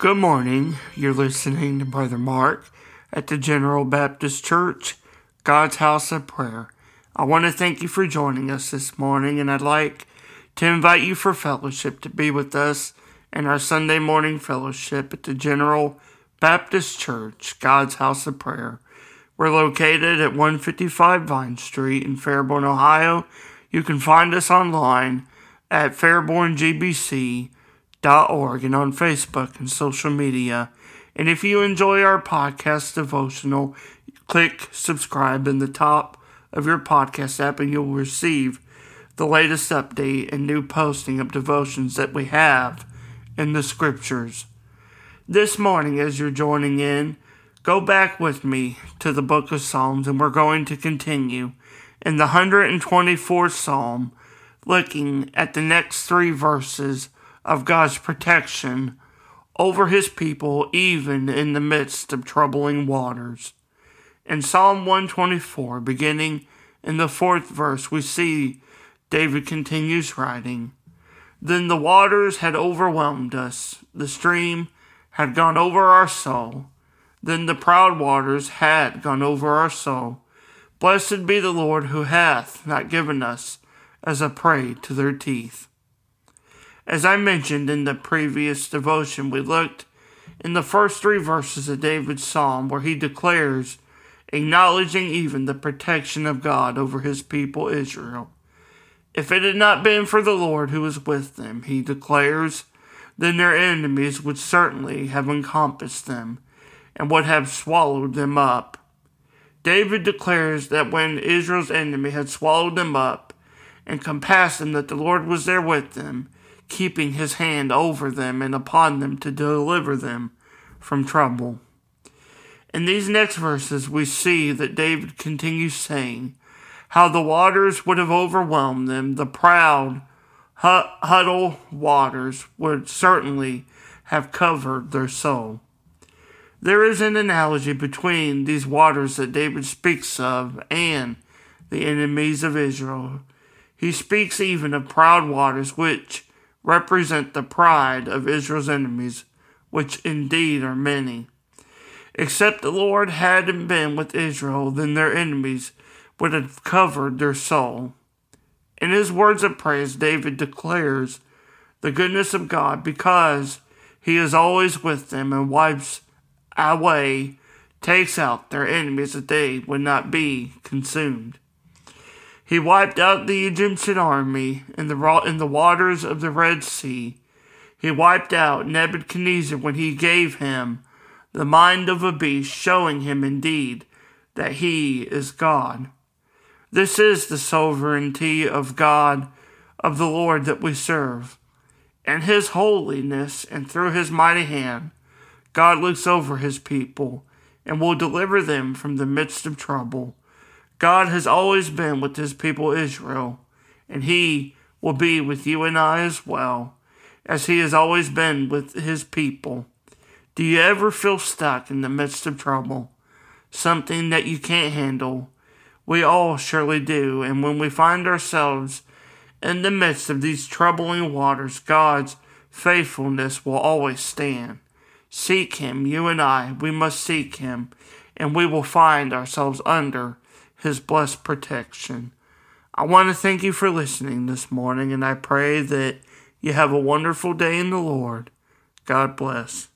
Good morning. You're listening to Brother Mark at the General Baptist Church, God's House of Prayer. I want to thank you for joining us this morning, and I'd like to invite you for fellowship to be with us in our Sunday morning fellowship at the General Baptist Church, God's House of Prayer. We're located at 155 Vine Street in Fairborn, Ohio. You can find us online at fairborngbc.com org and on Facebook and social media. And if you enjoy our podcast devotional, click subscribe in the top of your podcast app and you'll receive the latest update and new posting of devotions that we have in the scriptures. This morning, as you're joining in, go back with me to the book of Psalms and we're going to continue in the 124th Psalm, looking at the next three verses of God's protection over his people, even in the midst of troubling waters. In Psalm 124, beginning in the fourth verse, we see David continues writing Then the waters had overwhelmed us, the stream had gone over our soul. Then the proud waters had gone over our soul. Blessed be the Lord who hath not given us as a prey to their teeth. As I mentioned in the previous devotion, we looked in the first three verses of David's psalm where he declares, acknowledging even the protection of God over his people Israel. If it had not been for the Lord who was with them, he declares, then their enemies would certainly have encompassed them and would have swallowed them up. David declares that when Israel's enemy had swallowed them up and compassed them, that the Lord was there with them keeping his hand over them and upon them to deliver them from trouble. In these next verses, we see that David continues saying, How the waters would have overwhelmed them, the proud, huddle waters would certainly have covered their soul. There is an analogy between these waters that David speaks of and the enemies of Israel. He speaks even of proud waters which represent the pride of Israel's enemies, which indeed are many. Except the Lord hadn't been with Israel, then their enemies would have covered their soul. In his words of praise, David declares the goodness of God because he is always with them and wipes away, takes out their enemies that they would not be consumed. He wiped out the Egyptian army in the, in the waters of the Red Sea. He wiped out Nebuchadnezzar when he gave him the mind of a beast, showing him indeed that he is God. This is the sovereignty of God, of the Lord that we serve. And his holiness, and through his mighty hand, God looks over his people and will deliver them from the midst of trouble. God has always been with his people Israel, and he will be with you and I as well, as he has always been with his people. Do you ever feel stuck in the midst of trouble? Something that you can't handle? We all surely do, and when we find ourselves in the midst of these troubling waters, God's faithfulness will always stand. Seek Him, you and I, we must seek Him, and we will find ourselves under his blessed protection. I want to thank you for listening this morning, and I pray that you have a wonderful day in the Lord. God bless.